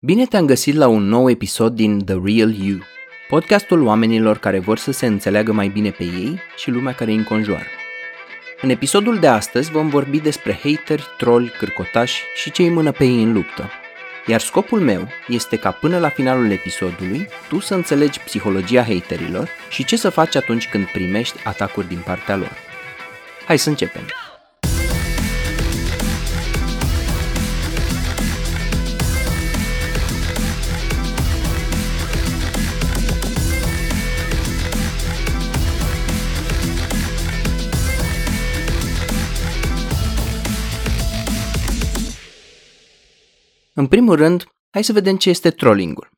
Bine te-am găsit la un nou episod din The Real You, podcastul oamenilor care vor să se înțeleagă mai bine pe ei și lumea care îi înconjoară. În episodul de astăzi vom vorbi despre hateri, troli, cârcotași și ce îi mână pe ei în luptă. Iar scopul meu este ca până la finalul episodului tu să înțelegi psihologia haterilor și ce să faci atunci când primești atacuri din partea lor. Hai să începem! În primul rând, hai să vedem ce este trollingul.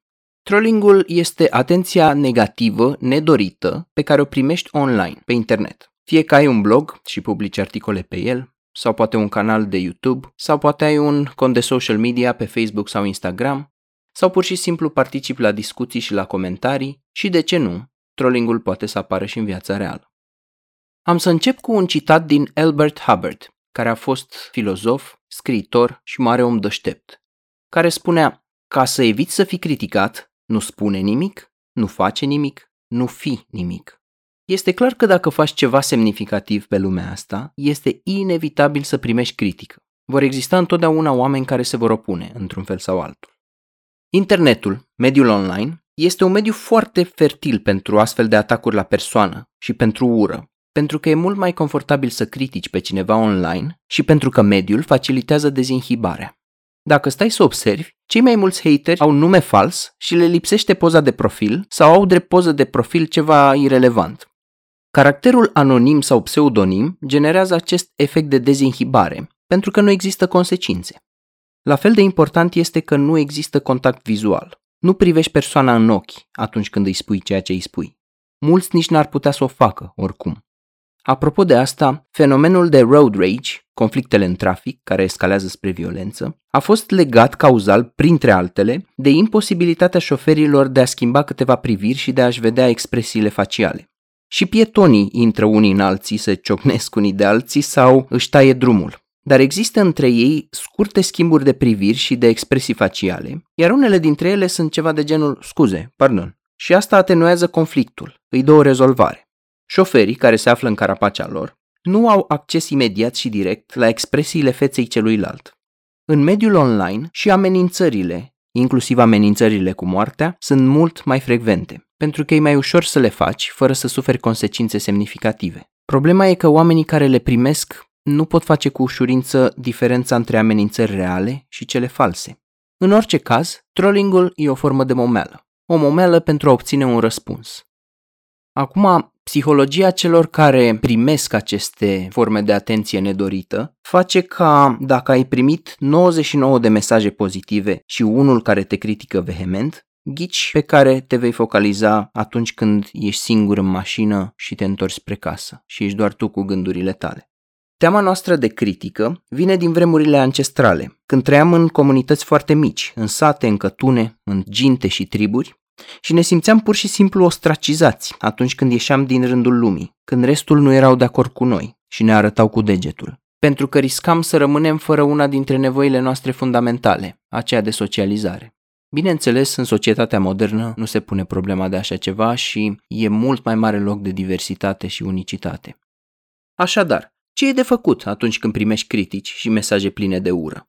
Trollingul este atenția negativă, nedorită, pe care o primești online, pe internet. Fie că ai un blog și publici articole pe el, sau poate un canal de YouTube, sau poate ai un cont de social media pe Facebook sau Instagram, sau pur și simplu participi la discuții și la comentarii și, de ce nu, trollingul poate să apară și în viața reală. Am să încep cu un citat din Albert Hubbard, care a fost filozof, scriitor și mare om deștept care spunea, ca să eviți să fii criticat, nu spune nimic, nu face nimic, nu fi nimic. Este clar că dacă faci ceva semnificativ pe lumea asta, este inevitabil să primești critică. Vor exista întotdeauna oameni care se vor opune, într-un fel sau altul. Internetul, mediul online, este un mediu foarte fertil pentru astfel de atacuri la persoană și pentru ură, pentru că e mult mai confortabil să critici pe cineva online și pentru că mediul facilitează dezinhibarea. Dacă stai să observi, cei mai mulți hateri au nume fals și le lipsește poza de profil sau au drept poză de profil ceva irelevant. Caracterul anonim sau pseudonim generează acest efect de dezinhibare, pentru că nu există consecințe. La fel de important este că nu există contact vizual. Nu privești persoana în ochi atunci când îi spui ceea ce îi spui. Mulți nici n-ar putea să o facă, oricum. Apropo de asta, fenomenul de road rage, conflictele în trafic care escalează spre violență, a fost legat cauzal, printre altele, de imposibilitatea șoferilor de a schimba câteva priviri și de a-și vedea expresiile faciale. Și pietonii intră unii în alții, se ciocnesc unii de alții sau își taie drumul. Dar există între ei scurte schimburi de priviri și de expresii faciale, iar unele dintre ele sunt ceva de genul scuze, pardon. Și asta atenuează conflictul, îi dă o rezolvare. Șoferii care se află în carapacea lor nu au acces imediat și direct la expresiile feței celuilalt. În mediul online și amenințările, inclusiv amenințările cu moartea, sunt mult mai frecvente, pentru că e mai ușor să le faci fără să suferi consecințe semnificative. Problema e că oamenii care le primesc nu pot face cu ușurință diferența între amenințări reale și cele false. În orice caz, trollingul e o formă de momeală. O momeală pentru a obține un răspuns. Acum, psihologia celor care primesc aceste forme de atenție nedorită face ca dacă ai primit 99 de mesaje pozitive și unul care te critică vehement, ghici pe care te vei focaliza atunci când ești singur în mașină și te întorci spre casă și ești doar tu cu gândurile tale. Teama noastră de critică vine din vremurile ancestrale, când trăiam în comunități foarte mici, în sate, în cătune, în ginte și triburi, și ne simțeam pur și simplu ostracizați atunci când ieșeam din rândul lumii, când restul nu erau de acord cu noi și ne arătau cu degetul. Pentru că riscam să rămânem fără una dintre nevoile noastre fundamentale, aceea de socializare. Bineînțeles, în societatea modernă nu se pune problema de așa ceva și e mult mai mare loc de diversitate și unicitate. Așadar, ce e de făcut atunci când primești critici și mesaje pline de ură?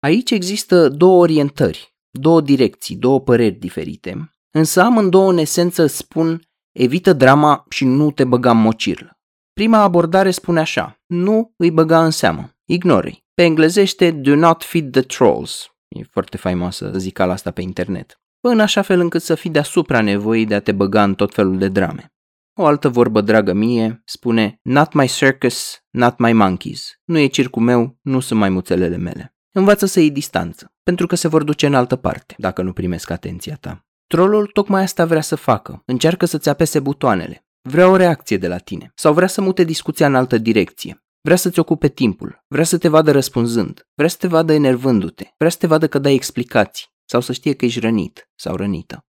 Aici există două orientări două direcții, două păreri diferite, însă amândouă în esență spun evită drama și nu te băga în mocirlă. Prima abordare spune așa, nu îi băga în seamă, ignori. Pe englezește, do not feed the trolls. E foarte faimoasă zicala asta pe internet. În așa fel încât să fii deasupra nevoii de a te băga în tot felul de drame. O altă vorbă dragă mie spune Not my circus, not my monkeys. Nu e circul meu, nu sunt maimuțelele mele. Învață să iei distanță, pentru că se vor duce în altă parte dacă nu primesc atenția ta. Trollul tocmai asta vrea să facă. Încearcă să-ți apese butoanele. Vrea o reacție de la tine. Sau vrea să mute discuția în altă direcție. Vrea să-ți ocupe timpul. Vrea să te vadă răspunzând. Vrea să te vadă enervându-te. Vrea să te vadă că dai explicații. Sau să știe că ești rănit sau rănită.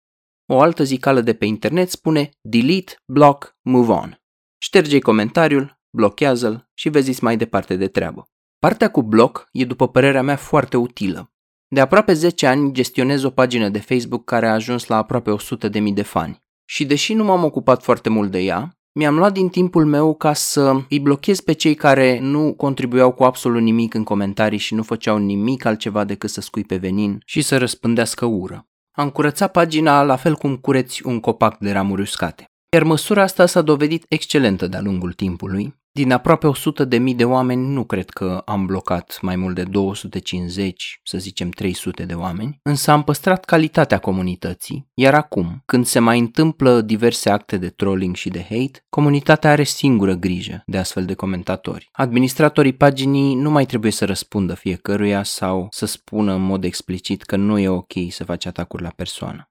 O altă zicală de pe internet spune delete, block, move on. Șterge comentariul, blochează-l și vezi mai departe de treabă. Partea cu bloc e, după părerea mea, foarte utilă. De aproape 10 ani gestionez o pagină de Facebook care a ajuns la aproape 100.000 de fani. Și deși nu m-am ocupat foarte mult de ea, mi-am luat din timpul meu ca să îi blochez pe cei care nu contribuiau cu absolut nimic în comentarii și nu făceau nimic altceva decât să scuipe venin și să răspândească ură. Am curățat pagina la fel cum cureți un copac de ramuri uscate. Iar măsura asta s-a dovedit excelentă de-a lungul timpului din aproape 100 de mii de oameni, nu cred că am blocat mai mult de 250, să zicem 300 de oameni, însă am păstrat calitatea comunității, iar acum, când se mai întâmplă diverse acte de trolling și de hate, comunitatea are singură grijă de astfel de comentatori. Administratorii paginii nu mai trebuie să răspundă fiecăruia sau să spună în mod explicit că nu e ok să faci atacuri la persoană.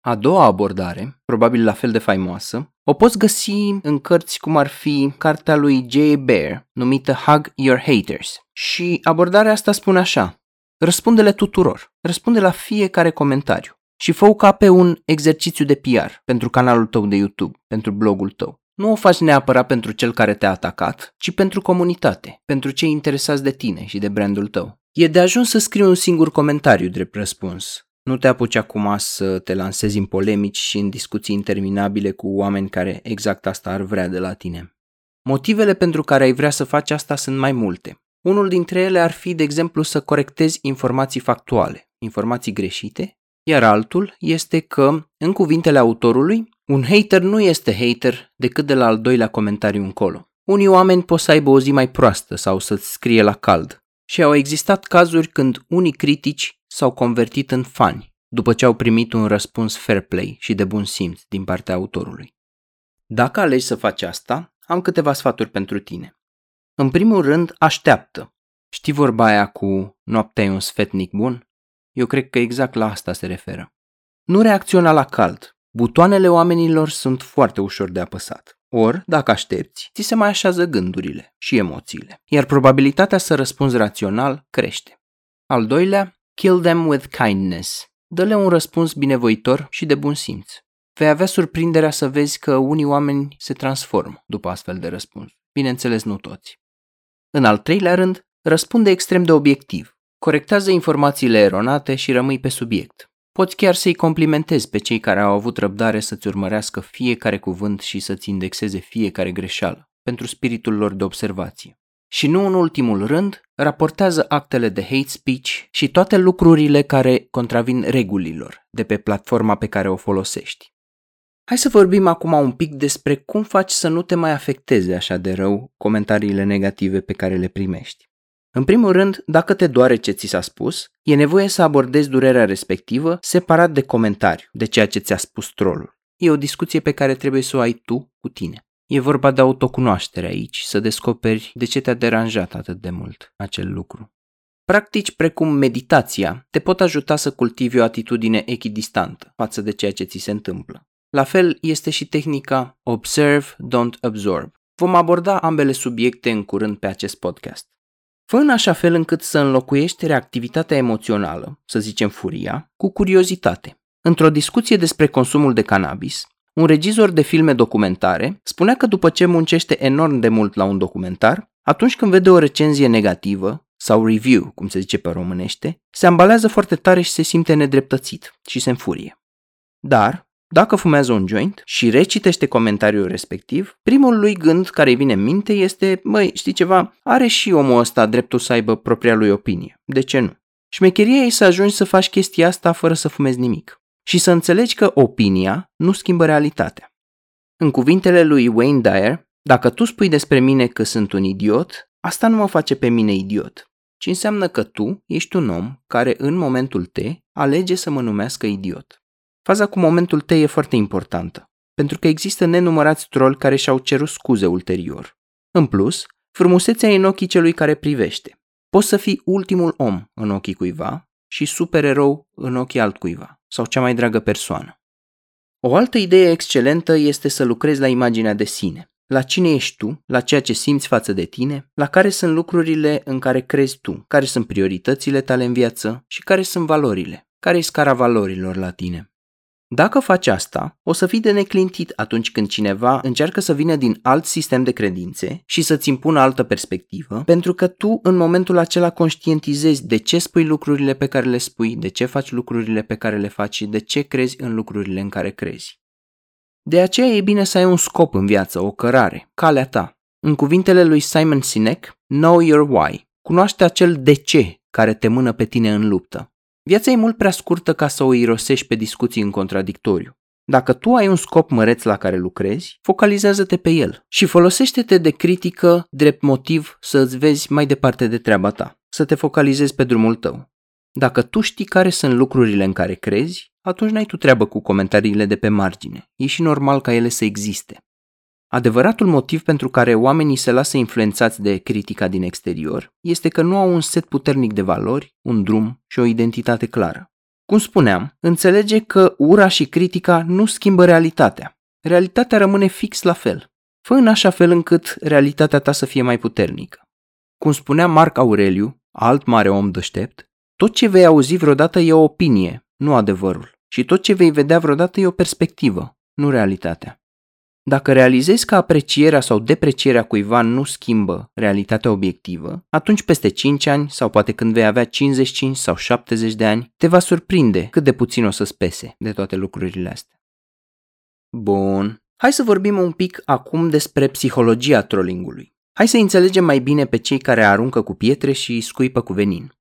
A doua abordare, probabil la fel de faimoasă, o poți găsi în cărți cum ar fi cartea lui J. Bear, numită Hug Your Haters. Și abordarea asta spune așa, răspunde-le tuturor, răspunde la fiecare comentariu și fă ca pe un exercițiu de PR pentru canalul tău de YouTube, pentru blogul tău. Nu o faci neapărat pentru cel care te-a atacat, ci pentru comunitate, pentru cei interesați de tine și de brandul tău. E de ajuns să scrii un singur comentariu drept răspuns, nu te apuci acum să te lansezi în polemici și în discuții interminabile cu oameni care exact asta ar vrea de la tine. Motivele pentru care ai vrea să faci asta sunt mai multe. Unul dintre ele ar fi, de exemplu, să corectezi informații factuale, informații greșite, iar altul este că, în cuvintele autorului, un hater nu este hater decât de la al doilea comentariu încolo. Unii oameni pot să aibă o zi mai proastă sau să-ți scrie la cald. Și au existat cazuri când unii critici s-au convertit în fani după ce au primit un răspuns fair play și de bun simț din partea autorului. Dacă alegi să faci asta, am câteva sfaturi pentru tine. În primul rând, așteaptă. Știi vorba aia cu noaptea e un sfetnic bun? Eu cred că exact la asta se referă. Nu reacționa la cald. Butoanele oamenilor sunt foarte ușor de apăsat. Ori, dacă aștepți, ți se mai așează gândurile și emoțiile, iar probabilitatea să răspunzi rațional crește. Al doilea, Kill them with kindness. Dă-le un răspuns binevoitor și de bun simț. Vei avea surprinderea să vezi că unii oameni se transformă după astfel de răspuns. Bineînțeles, nu toți. În al treilea rând, răspunde extrem de obiectiv. Corectează informațiile eronate și rămâi pe subiect. Poți chiar să-i complimentezi pe cei care au avut răbdare să-ți urmărească fiecare cuvânt și să-ți indexeze fiecare greșeală, pentru spiritul lor de observație. Și nu în ultimul rând, raportează actele de hate speech și toate lucrurile care contravin regulilor de pe platforma pe care o folosești. Hai să vorbim acum un pic despre cum faci să nu te mai afecteze așa de rău comentariile negative pe care le primești. În primul rând, dacă te doare ce ți s-a spus, e nevoie să abordezi durerea respectivă separat de comentariu, de ceea ce ți-a spus trollul. E o discuție pe care trebuie să o ai tu cu tine. E vorba de autocunoaștere aici, să descoperi de ce te-a deranjat atât de mult acel lucru. Practici precum meditația te pot ajuta să cultivi o atitudine echidistantă față de ceea ce ți se întâmplă. La fel este și tehnica Observe, Don't Absorb. Vom aborda ambele subiecte în curând pe acest podcast. Fă în așa fel încât să înlocuiești reactivitatea emoțională, să zicem furia, cu curiozitate. Într-o discuție despre consumul de cannabis, un regizor de filme documentare spunea că după ce muncește enorm de mult la un documentar, atunci când vede o recenzie negativă, sau review, cum se zice pe românește, se ambalează foarte tare și se simte nedreptățit și se înfurie. Dar, dacă fumează un joint și recitește comentariul respectiv, primul lui gând care îi vine în minte este, măi, știi ceva, are și omul ăsta dreptul să aibă propria lui opinie. De ce nu? Șmecheria e să ajungi să faci chestia asta fără să fumezi nimic și să înțelegi că opinia nu schimbă realitatea. În cuvintele lui Wayne Dyer, dacă tu spui despre mine că sunt un idiot, asta nu mă face pe mine idiot, ci înseamnă că tu ești un om care în momentul T alege să mă numească idiot. Faza cu momentul T e foarte importantă, pentru că există nenumărați troli care și-au cerut scuze ulterior. În plus, frumusețea e în ochii celui care privește. Poți să fii ultimul om în ochii cuiva și supererou în ochii altcuiva sau cea mai dragă persoană. O altă idee excelentă este să lucrezi la imaginea de sine, la cine ești tu, la ceea ce simți față de tine, la care sunt lucrurile în care crezi tu, care sunt prioritățile tale în viață și care sunt valorile, care e scara valorilor la tine. Dacă faci asta, o să fii de neclintit atunci când cineva încearcă să vină din alt sistem de credințe și să-ți impună altă perspectivă, pentru că tu în momentul acela conștientizezi de ce spui lucrurile pe care le spui, de ce faci lucrurile pe care le faci și de ce crezi în lucrurile în care crezi. De aceea e bine să ai un scop în viață, o cărare, calea ta. În cuvintele lui Simon Sinek, Know your why. Cunoaște acel de ce care te mână pe tine în luptă. Viața e mult prea scurtă ca să o irosești pe discuții în contradictoriu. Dacă tu ai un scop măreț la care lucrezi, focalizează-te pe el și folosește-te de critică drept motiv să îți vezi mai departe de treaba ta, să te focalizezi pe drumul tău. Dacă tu știi care sunt lucrurile în care crezi, atunci n-ai tu treabă cu comentariile de pe margine. E și normal ca ele să existe. Adevăratul motiv pentru care oamenii se lasă influențați de critica din exterior este că nu au un set puternic de valori, un drum și o identitate clară. Cum spuneam, înțelege că ura și critica nu schimbă realitatea. Realitatea rămâne fix la fel. Fă în așa fel încât realitatea ta să fie mai puternică. Cum spunea Marc Aureliu, alt mare om deștept, tot ce vei auzi vreodată e o opinie, nu adevărul. Și tot ce vei vedea vreodată e o perspectivă, nu realitatea. Dacă realizezi că aprecierea sau deprecierea cuiva nu schimbă realitatea obiectivă, atunci peste 5 ani sau poate când vei avea 55 sau 70 de ani, te va surprinde cât de puțin o să-ți pese de toate lucrurile astea. Bun. Hai să vorbim un pic acum despre psihologia trollingului. Hai să înțelegem mai bine pe cei care aruncă cu pietre și scuipă cu venin.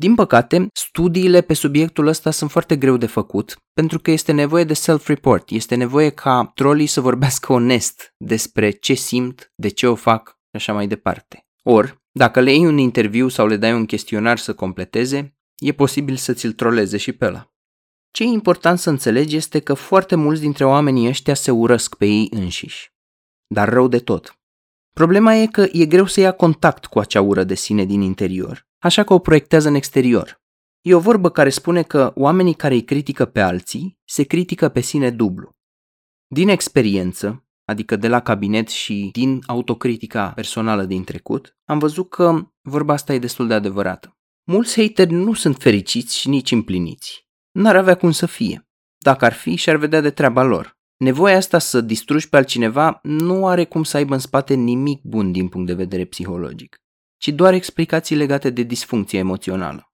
Din păcate, studiile pe subiectul ăsta sunt foarte greu de făcut, pentru că este nevoie de self-report, este nevoie ca trolii să vorbească onest despre ce simt, de ce o fac și așa mai departe. Or, dacă le iei un interviu sau le dai un chestionar să completeze, e posibil să ți-l troleze și pe ăla. Ce e important să înțelegi este că foarte mulți dintre oamenii ăștia se urăsc pe ei înșiși. Dar rău de tot. Problema e că e greu să ia contact cu acea ură de sine din interior așa că o proiectează în exterior. E o vorbă care spune că oamenii care îi critică pe alții se critică pe sine dublu. Din experiență, adică de la cabinet și din autocritica personală din trecut, am văzut că vorba asta e destul de adevărată. Mulți hateri nu sunt fericiți și nici împliniți. N-ar avea cum să fie. Dacă ar fi, și-ar vedea de treaba lor. Nevoia asta să distrugi pe altcineva nu are cum să aibă în spate nimic bun din punct de vedere psihologic ci doar explicații legate de disfuncție emoțională.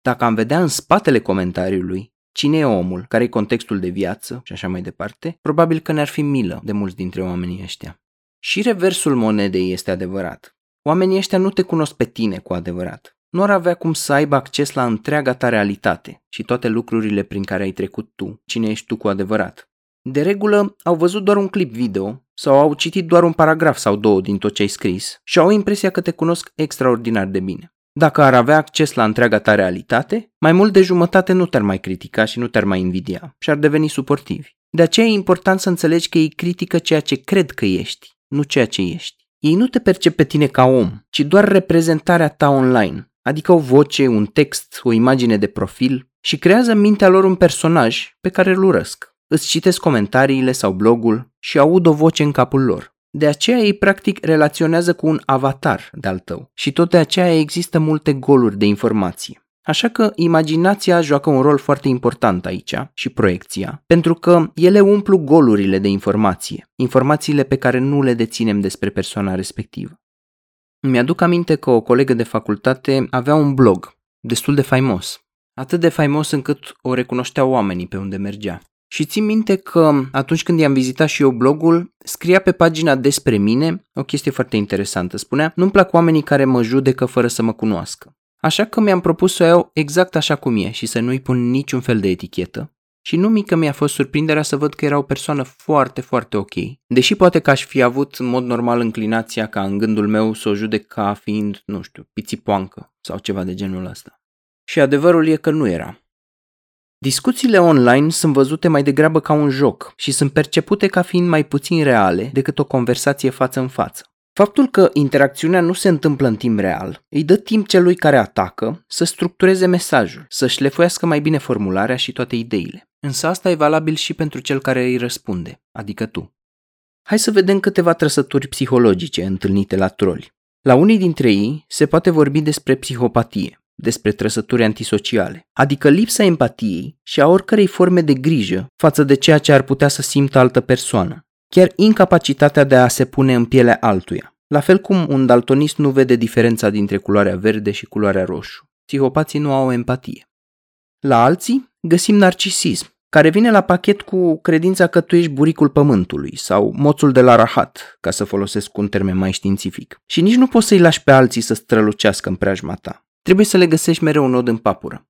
Dacă am vedea în spatele comentariului cine e omul, care e contextul de viață și așa mai departe, probabil că ne-ar fi milă de mulți dintre oamenii ăștia. Și reversul monedei este adevărat. Oamenii ăștia nu te cunosc pe tine cu adevărat. Nu ar avea cum să aibă acces la întreaga ta realitate și toate lucrurile prin care ai trecut tu, cine ești tu cu adevărat. De regulă, au văzut doar un clip video sau au citit doar un paragraf sau două din tot ce ai scris și au impresia că te cunosc extraordinar de bine. Dacă ar avea acces la întreaga ta realitate, mai mult de jumătate nu te-ar mai critica și nu te-ar mai invidia și ar deveni suportivi. De aceea e important să înțelegi că ei critică ceea ce cred că ești, nu ceea ce ești. Ei nu te percep pe tine ca om, ci doar reprezentarea ta online, adică o voce, un text, o imagine de profil și creează în mintea lor un personaj pe care îl urăsc îți citesc comentariile sau blogul și aud o voce în capul lor. De aceea ei practic relaționează cu un avatar de-al tău și tot de aceea există multe goluri de informație. Așa că imaginația joacă un rol foarte important aici și proiecția, pentru că ele umplu golurile de informație, informațiile pe care nu le deținem despre persoana respectivă. Mi-aduc aminte că o colegă de facultate avea un blog destul de faimos, atât de faimos încât o recunoșteau oamenii pe unde mergea. Și țin minte că atunci când i-am vizitat și eu blogul, scria pe pagina despre mine o chestie foarte interesantă. Spunea, nu-mi plac oamenii care mă judecă fără să mă cunoască. Așa că mi-am propus să o iau exact așa cum e și să nu-i pun niciun fel de etichetă. Și nu mică mi-a fost surprinderea să văd că era o persoană foarte, foarte ok. Deși poate că aș fi avut în mod normal înclinația ca în gândul meu să o judec ca fiind, nu știu, pițipoancă sau ceva de genul ăsta. Și adevărul e că nu era. Discuțiile online sunt văzute mai degrabă ca un joc și sunt percepute ca fiind mai puțin reale decât o conversație față în față. Faptul că interacțiunea nu se întâmplă în timp real îi dă timp celui care atacă să structureze mesajul, să șlefuiască mai bine formularea și toate ideile. Însă asta e valabil și pentru cel care îi răspunde, adică tu. Hai să vedem câteva trăsături psihologice întâlnite la troli. La unii dintre ei se poate vorbi despre psihopatie, despre trăsături antisociale, adică lipsa empatiei și a oricărei forme de grijă față de ceea ce ar putea să simtă altă persoană, chiar incapacitatea de a se pune în pielea altuia, la fel cum un daltonist nu vede diferența dintre culoarea verde și culoarea roșu. Psihopații nu au empatie. La alții găsim narcisism, care vine la pachet cu credința că tu ești buricul pământului sau moțul de la rahat, ca să folosesc un termen mai științific. Și nici nu poți să-i lași pe alții să strălucească în preajma ta. Trebuie să le găsești mereu un nod în papură.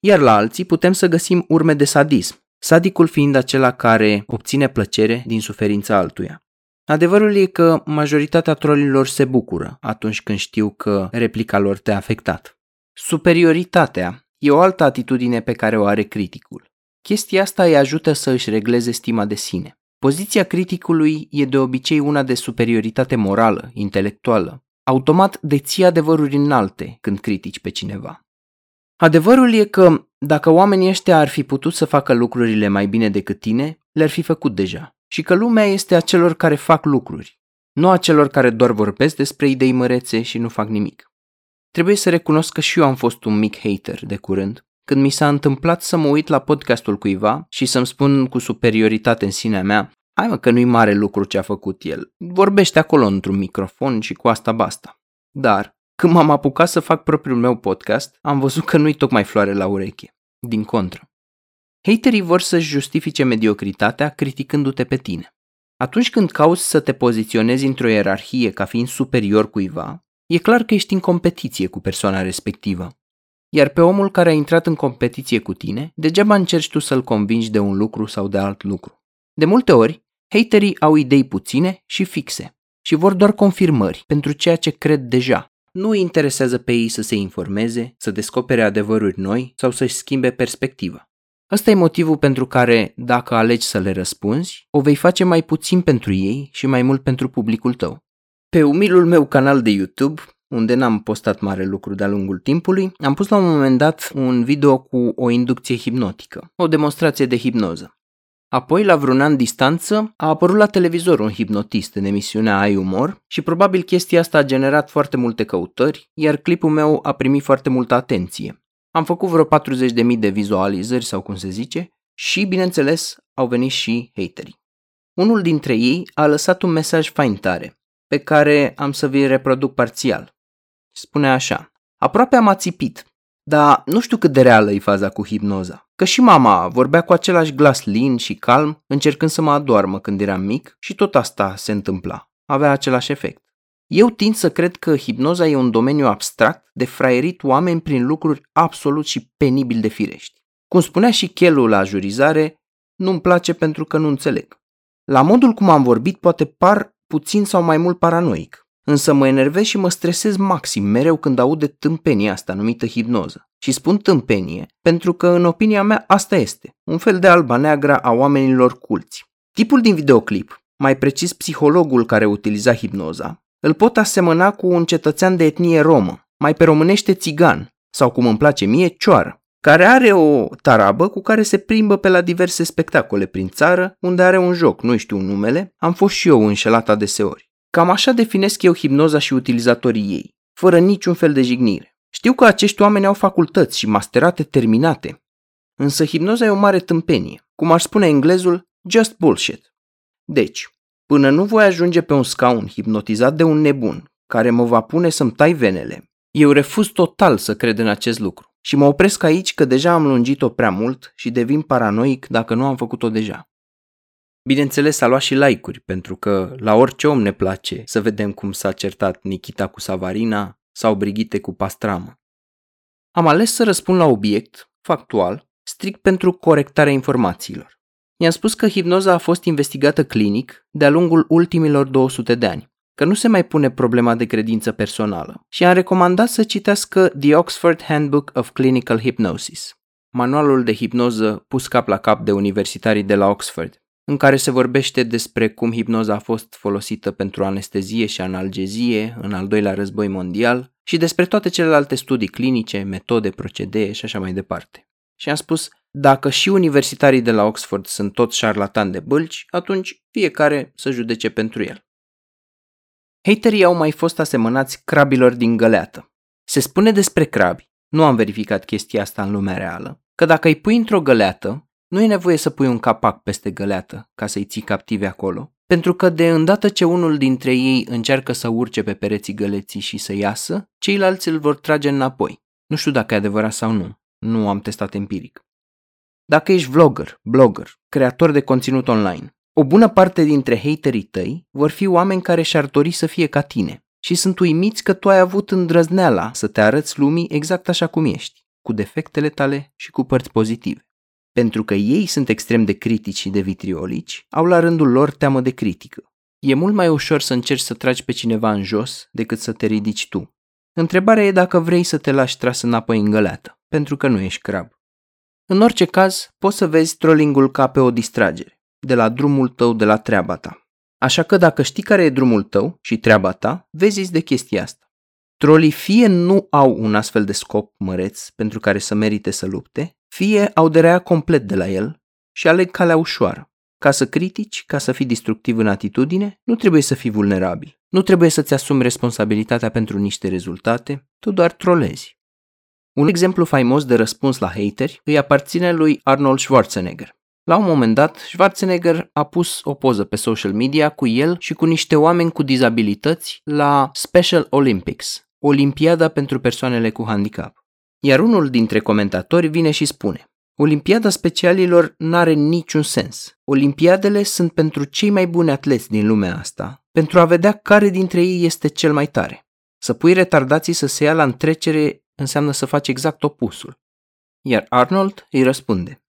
Iar la alții putem să găsim urme de sadism, sadicul fiind acela care obține plăcere din suferința altuia. Adevărul e că majoritatea trolilor se bucură atunci când știu că replica lor te-a afectat. Superioritatea e o altă atitudine pe care o are criticul. Chestia asta îi ajută să își regleze stima de sine. Poziția criticului e de obicei una de superioritate morală, intelectuală. Automat deții adevăruri înalte când critici pe cineva. Adevărul e că dacă oamenii ăștia ar fi putut să facă lucrurile mai bine decât tine, le-ar fi făcut deja. Și că lumea este a celor care fac lucruri, nu a celor care doar vorbesc despre idei mărețe și nu fac nimic. Trebuie să recunosc că și eu am fost un mic hater de curând când mi s-a întâmplat să mă uit la podcastul cuiva și să-mi spun cu superioritate în sinea mea, hai mă că nu-i mare lucru ce a făcut el, vorbește acolo într-un microfon și cu asta basta. Dar, când m-am apucat să fac propriul meu podcast, am văzut că nu-i tocmai floare la ureche. Din contră. Haterii vor să-și justifice mediocritatea criticându-te pe tine. Atunci când cauți să te poziționezi într-o ierarhie ca fiind superior cuiva, e clar că ești în competiție cu persoana respectivă. Iar pe omul care a intrat în competiție cu tine, degeaba încerci tu să-l convingi de un lucru sau de alt lucru. De multe ori, haterii au idei puține și fixe și vor doar confirmări pentru ceea ce cred deja. Nu îi interesează pe ei să se informeze, să descopere adevăruri noi sau să-și schimbe perspectiva. Ăsta e motivul pentru care, dacă alegi să le răspunzi, o vei face mai puțin pentru ei și mai mult pentru publicul tău. Pe umilul meu canal de YouTube unde n-am postat mare lucru de-a lungul timpului, am pus la un moment dat un video cu o inducție hipnotică, o demonstrație de hipnoză. Apoi, la vreun an distanță, a apărut la televizor un hipnotist în emisiunea Ai Umor și probabil chestia asta a generat foarte multe căutări, iar clipul meu a primit foarte multă atenție. Am făcut vreo 40.000 de vizualizări sau cum se zice și, bineînțeles, au venit și haterii. Unul dintre ei a lăsat un mesaj fain tare, pe care am să vi reproduc parțial. Spune așa, aproape am ațipit, dar nu știu cât de reală e faza cu hipnoza. Că și mama vorbea cu același glas lin și calm, încercând să mă adoarmă când eram mic și tot asta se întâmpla. Avea același efect. Eu tind să cred că hipnoza e un domeniu abstract de fraierit oameni prin lucruri absolut și penibil de firești. Cum spunea și Chelu la jurizare, nu-mi place pentru că nu înțeleg. La modul cum am vorbit poate par puțin sau mai mult paranoic, Însă mă enervez și mă stresez maxim mereu când aud de tâmpenia asta numită hipnoză. Și spun tâmpenie pentru că, în opinia mea, asta este, un fel de alba neagră a oamenilor culți. Tipul din videoclip, mai precis psihologul care utiliza hipnoza, îl pot asemăna cu un cetățean de etnie romă, mai pe românește țigan, sau cum îmi place mie, cioară, care are o tarabă cu care se plimbă pe la diverse spectacole prin țară, unde are un joc, nu știu numele, am fost și eu înșelat adeseori. Cam așa definesc eu hipnoza și utilizatorii ei, fără niciun fel de jignire. Știu că acești oameni au facultăți și masterate terminate, însă hipnoza e o mare tâmpenie, cum ar spune englezul, just bullshit. Deci, până nu voi ajunge pe un scaun hipnotizat de un nebun care mă va pune să-mi tai venele, eu refuz total să cred în acest lucru și mă opresc aici că deja am lungit-o prea mult și devin paranoic dacă nu am făcut-o deja. Bineînțeles, a luat și like-uri, pentru că la orice om ne place să vedem cum s-a certat Nikita cu Savarina sau Brigitte cu Pastramă. Am ales să răspund la obiect, factual, strict pentru corectarea informațiilor. I-am spus că hipnoza a fost investigată clinic de-a lungul ultimilor 200 de ani, că nu se mai pune problema de credință personală și am recomandat să citească The Oxford Handbook of Clinical Hypnosis, manualul de hipnoză pus cap la cap de universitarii de la Oxford, în care se vorbește despre cum hipnoza a fost folosită pentru anestezie și analgezie în al doilea război mondial și despre toate celelalte studii clinice, metode, procedee și așa mai departe. Și am spus, dacă și universitarii de la Oxford sunt tot șarlatani de bălci, atunci fiecare să judece pentru el. Haterii au mai fost asemănați crabilor din găleată. Se spune despre crabi, nu am verificat chestia asta în lumea reală, că dacă îi pui într-o găleată, nu e nevoie să pui un capac peste găleată ca să-i ții captive acolo, pentru că de îndată ce unul dintre ei încearcă să urce pe pereții găleții și să iasă, ceilalți îl vor trage înapoi. Nu știu dacă e adevărat sau nu, nu am testat empiric. Dacă ești vlogger, blogger, creator de conținut online, o bună parte dintre haterii tăi vor fi oameni care și-ar dori să fie ca tine și sunt uimiți că tu ai avut îndrăzneala să te arăți lumii exact așa cum ești, cu defectele tale și cu părți pozitive. Pentru că ei sunt extrem de critici și de vitriolici, au la rândul lor teamă de critică. E mult mai ușor să încerci să tragi pe cineva în jos decât să te ridici tu. Întrebarea e dacă vrei să te lași tras înapoi în găleată, pentru că nu ești crab. În orice caz, poți să vezi trollingul ca pe o distragere, de la drumul tău, de la treaba ta. Așa că dacă știi care e drumul tău și treaba ta, vezi de chestia asta. Trolii fie nu au un astfel de scop măreț pentru care să merite să lupte, fie au de rea complet de la el și aleg calea ușoară. Ca să critici, ca să fii destructiv în atitudine, nu trebuie să fii vulnerabil. Nu trebuie să-ți asumi responsabilitatea pentru niște rezultate, tu doar trolezi. Un exemplu faimos de răspuns la hateri îi aparține lui Arnold Schwarzenegger. La un moment dat, Schwarzenegger a pus o poză pe social media cu el și cu niște oameni cu dizabilități la Special Olympics, Olimpiada pentru persoanele cu handicap. Iar unul dintre comentatori vine și spune Olimpiada specialilor n-are niciun sens. Olimpiadele sunt pentru cei mai buni atleți din lumea asta, pentru a vedea care dintre ei este cel mai tare. Să pui retardații să se ia la întrecere înseamnă să faci exact opusul. Iar Arnold îi răspunde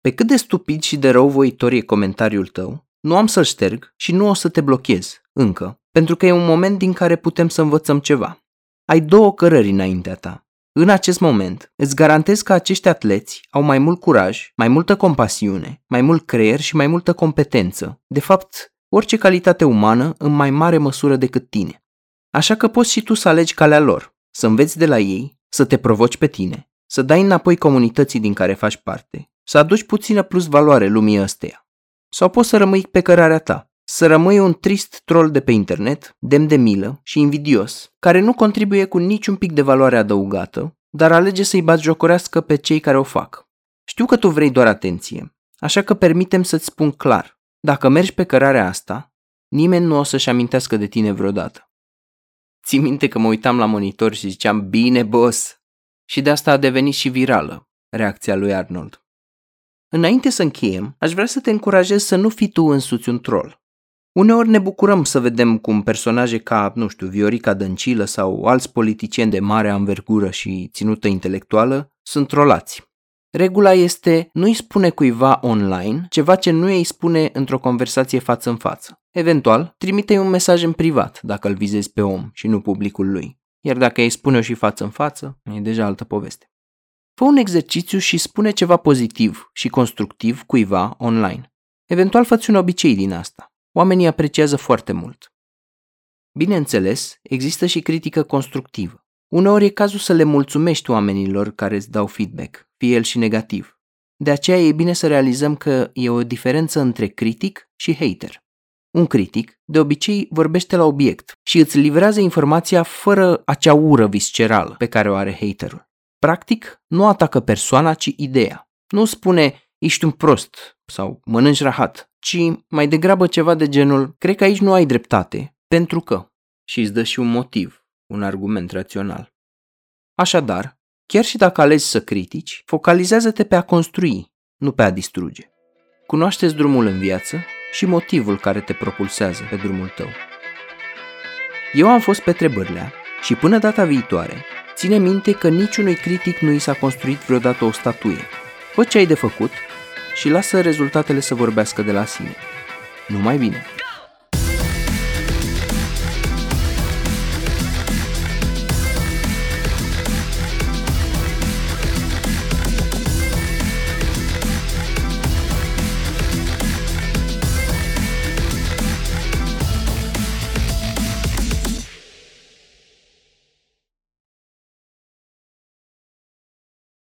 Pe cât de stupid și de răuvoitor e comentariul tău, nu am să-l șterg și nu o să te blochez, încă, pentru că e un moment din care putem să învățăm ceva. Ai două cărări înaintea ta în acest moment, îți garantez că acești atleți au mai mult curaj, mai multă compasiune, mai mult creier și mai multă competență. De fapt, orice calitate umană în mai mare măsură decât tine. Așa că poți și tu să alegi calea lor, să înveți de la ei, să te provoci pe tine, să dai înapoi comunității din care faci parte, să aduci puțină plus valoare lumii ăsteia. Sau poți să rămâi pe cărarea ta, să rămâi un trist troll de pe internet, demn de milă și invidios, care nu contribuie cu niciun pic de valoare adăugată, dar alege să-i jocorească pe cei care o fac. Știu că tu vrei doar atenție, așa că permitem să-ți spun clar, dacă mergi pe cărarea asta, nimeni nu o să-și amintească de tine vreodată. Ții minte că mă uitam la monitor și ziceam, bine, boss! Și de asta a devenit și virală, reacția lui Arnold. Înainte să încheiem, aș vrea să te încurajez să nu fii tu însuți un troll. Uneori ne bucurăm să vedem cum personaje ca, nu știu, Viorica Dăncilă sau alți politicieni de mare anvergură și ținută intelectuală sunt trolați. Regula este nu-i spune cuiva online ceva ce nu îi spune într-o conversație față în față. Eventual, trimite-i un mesaj în privat dacă îl vizezi pe om și nu publicul lui. Iar dacă îi spune-o și față în față, e deja altă poveste. Fă un exercițiu și spune ceva pozitiv și constructiv cuiva online. Eventual fă un obicei din asta. Oamenii apreciază foarte mult. Bineînțeles, există și critică constructivă. Uneori e cazul să le mulțumești oamenilor care îți dau feedback, fie el și negativ. De aceea e bine să realizăm că e o diferență între critic și hater. Un critic, de obicei, vorbește la obiect și îți livrează informația fără acea ură viscerală pe care o are haterul. Practic, nu atacă persoana, ci ideea. Nu spune, ești un prost sau mănânci rahat, ci mai degrabă ceva de genul, cred că aici nu ai dreptate, pentru că, și îți dă și un motiv, un argument rațional. Așadar, chiar și dacă alegi să critici, focalizează-te pe a construi, nu pe a distruge. Cunoașteți drumul în viață și motivul care te propulsează pe drumul tău. Eu am fost Petre Bârlea și până data viitoare, ține minte că niciunui critic nu i s-a construit vreodată o statuie. Fă ce ai de făcut și lasă rezultatele să vorbească de la sine. Numai bine!